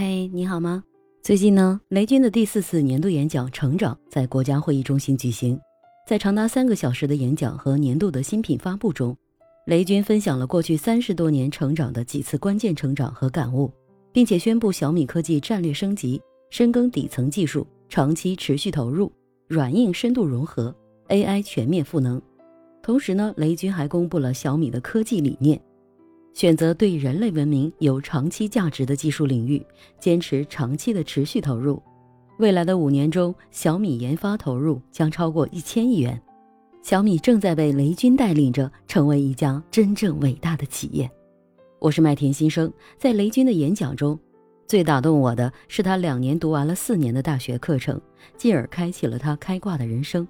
嘿，你好吗？最近呢，雷军的第四次年度演讲《成长》在国家会议中心举行。在长达三个小时的演讲和年度的新品发布中，雷军分享了过去三十多年成长的几次关键成长和感悟，并且宣布小米科技战略升级，深耕底层技术，长期持续投入，软硬深度融合，AI 全面赋能。同时呢，雷军还公布了小米的科技理念。选择对人类文明有长期价值的技术领域，坚持长期的持续投入。未来的五年中，小米研发投入将超过一千亿元。小米正在被雷军带领着成为一家真正伟大的企业。我是麦田新生，在雷军的演讲中，最打动我的是他两年读完了四年的大学课程，进而开启了他开挂的人生。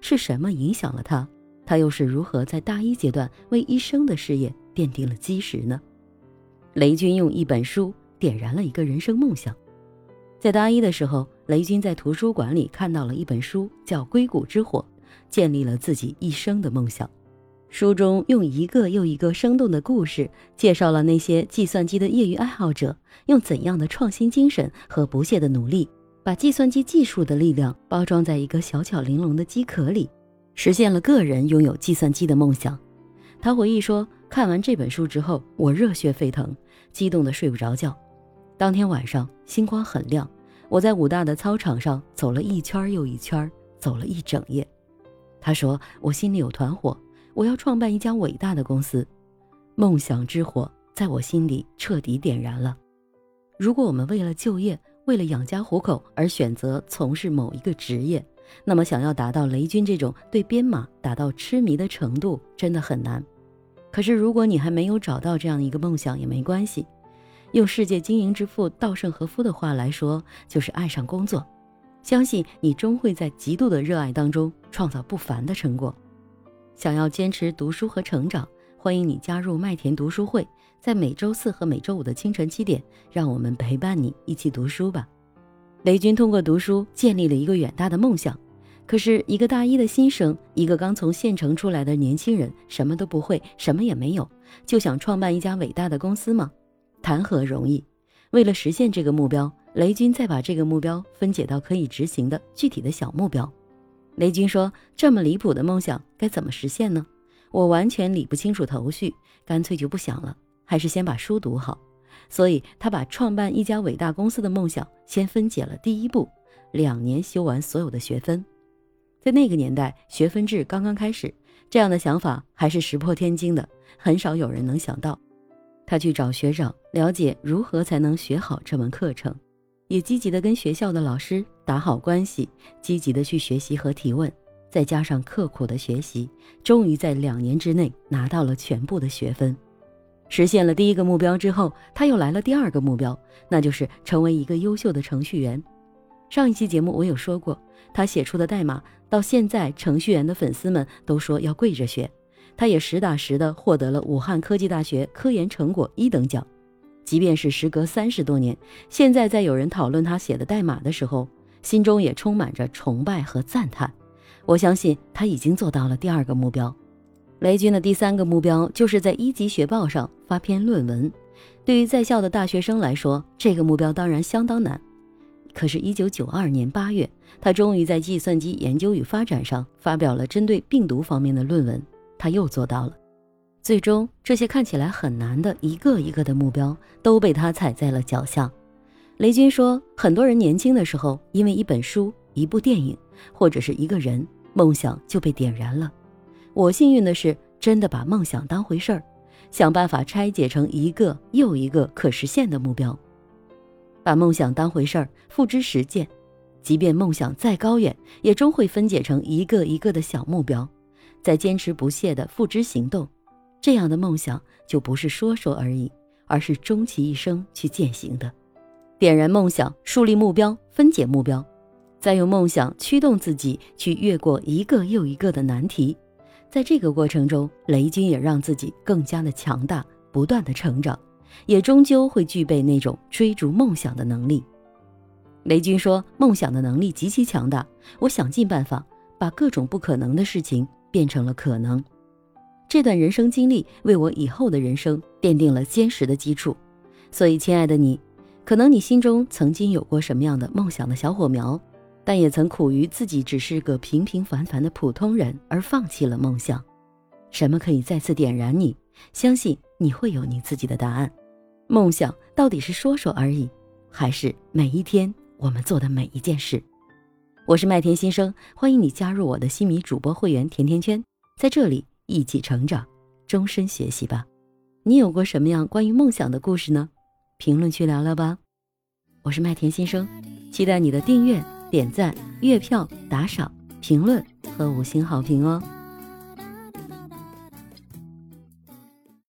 是什么影响了他？他又是如何在大一阶段为一生的事业？奠定了基石呢。雷军用一本书点燃了一个人生梦想。在大一的时候，雷军在图书馆里看到了一本书，叫《硅谷之火》，建立了自己一生的梦想。书中用一个又一个生动的故事，介绍了那些计算机的业余爱好者用怎样的创新精神和不懈的努力，把计算机技术的力量包装在一个小巧玲珑的机壳里，实现了个人拥有计算机的梦想。他回忆说。看完这本书之后，我热血沸腾，激动的睡不着觉。当天晚上星光很亮，我在武大的操场上走了一圈又一圈，走了一整夜。他说我心里有团火，我要创办一家伟大的公司，梦想之火在我心里彻底点燃了。如果我们为了就业，为了养家糊口而选择从事某一个职业，那么想要达到雷军这种对编码达到痴迷的程度，真的很难。可是，如果你还没有找到这样一个梦想，也没关系。用世界经营之父稻盛和夫的话来说，就是爱上工作。相信你终会在极度的热爱当中创造不凡的成果。想要坚持读书和成长，欢迎你加入麦田读书会，在每周四和每周五的清晨七点，让我们陪伴你一起读书吧。雷军通过读书建立了一个远大的梦想。可是，一个大一的新生，一个刚从县城出来的年轻人，什么都不会，什么也没有，就想创办一家伟大的公司吗？谈何容易！为了实现这个目标，雷军再把这个目标分解到可以执行的具体的小目标。雷军说：“这么离谱的梦想该怎么实现呢？我完全理不清楚头绪，干脆就不想了，还是先把书读好。”所以，他把创办一家伟大公司的梦想先分解了第一步：两年修完所有的学分。在那个年代，学分制刚刚开始，这样的想法还是石破天惊的，很少有人能想到。他去找学长了解如何才能学好这门课程，也积极的跟学校的老师打好关系，积极的去学习和提问，再加上刻苦的学习，终于在两年之内拿到了全部的学分。实现了第一个目标之后，他又来了第二个目标，那就是成为一个优秀的程序员。上一期节目我有说过，他写出的代码到现在，程序员的粉丝们都说要跪着学。他也实打实的获得了武汉科技大学科研成果一等奖。即便是时隔三十多年，现在在有人讨论他写的代码的时候，心中也充满着崇拜和赞叹。我相信他已经做到了第二个目标。雷军的第三个目标就是在一级学报上发篇论文。对于在校的大学生来说，这个目标当然相当难。可是，一九九二年八月，他终于在计算机研究与发展上发表了针对病毒方面的论文。他又做到了。最终，这些看起来很难的一个一个的目标都被他踩在了脚下。雷军说：“很多人年轻的时候，因为一本书、一部电影，或者是一个人，梦想就被点燃了。我幸运的是，真的把梦想当回事儿，想办法拆解成一个又一个可实现的目标。”把梦想当回事儿，付之实践，即便梦想再高远，也终会分解成一个一个的小目标，再坚持不懈地付之行动。这样的梦想就不是说说而已，而是终其一生去践行的。点燃梦想，树立目标，分解目标，再用梦想驱动自己去越过一个又一个的难题。在这个过程中，雷军也让自己更加的强大，不断的成长。也终究会具备那种追逐梦想的能力。雷军说：“梦想的能力极其强大，我想尽办法把各种不可能的事情变成了可能。”这段人生经历为我以后的人生奠定了坚实的基础。所以，亲爱的你，可能你心中曾经有过什么样的梦想的小火苗，但也曾苦于自己只是个平平凡凡的普通人而放弃了梦想。什么可以再次点燃你？相信你会有你自己的答案。梦想到底是说说而已，还是每一天我们做的每一件事？我是麦田新生，欢迎你加入我的新米主播会员甜甜圈，在这里一起成长，终身学习吧。你有过什么样关于梦想的故事呢？评论区聊聊吧。我是麦田新生，期待你的订阅、点赞、月票、打赏、评论和五星好评哦。